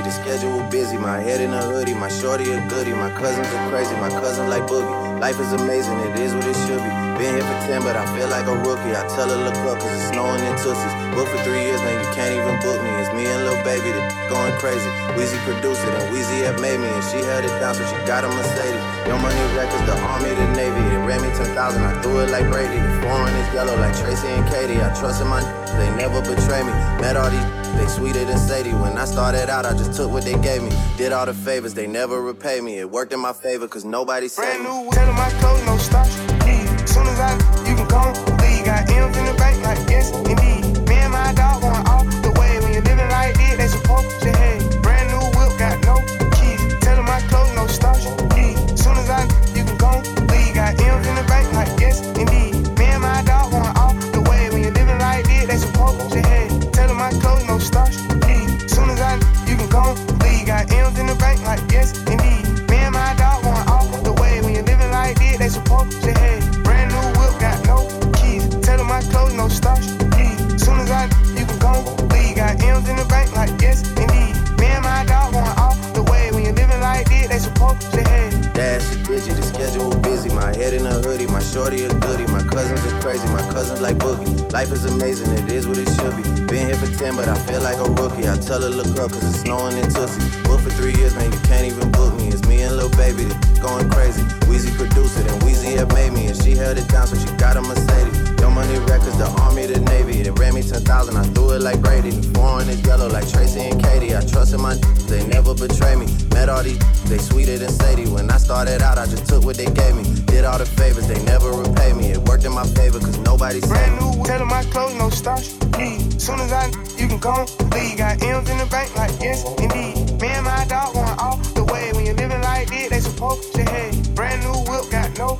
Digi, the schedule busy. My head in a hoodie, my shorty a goodie. My cousins are crazy, my cousin like boogie. Life is amazing, it is what it should be. Been here for 10, but I feel like a rookie. I tell her, look up, cause it's snowing in Tootsies. Booked for three years, man, you can't even book me. It's me and Lil Baby, the going crazy. Wheezy produced it, and Wheezy have made me, and she held it down, so she got a Mercedes. Your money records, the army, the navy. It ran me 10,000, I threw it like Brady. Foreign is yellow like Tracy McGrady. I trust in my they never betray me. Met all these, they sweeter than Sadie. When I started out, I just took what they gave me. Did all the favors, they never repay me. It worked in my favor, cause nobody said. Brand new, tell my clothes, no starch soon as I, you can come, leave. Got M's in the bank, like yes, indeed. Dash is busy, the schedule busy. My head in a hoodie, my shorty a goodie. My cousins are crazy, my cousins like boogie. Life is amazing, it is what it should be. Been here for 10, but I feel like a rookie. I tell her, look up, cause it's snowing in Tootsie. Booked for three years, man, you can't even book me. It's me and Lil Baby, going crazy. Wheezy produced it, and Wheezy have made me, and she held it down, so she got a Mercedes. Money records, the army, the navy. They ran me 10,000, I threw it like Brady. Foreign is yellow like Tracy McGrady. I trust in my they never betray me. Met all these, they sweeter than Sadie. When I started out, I just took what they gave me. Did all the favors, they never repay me. It worked in my favor, cause nobody said Brand new, tell them my clothes, no starch. Yeah. Mm. Soon as I, you can come, leave. Got M's in the bank, like yes, indeed. Me and my dog going off the way. When you're living like this, they supposed to head. Brand new whip, got no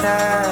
shade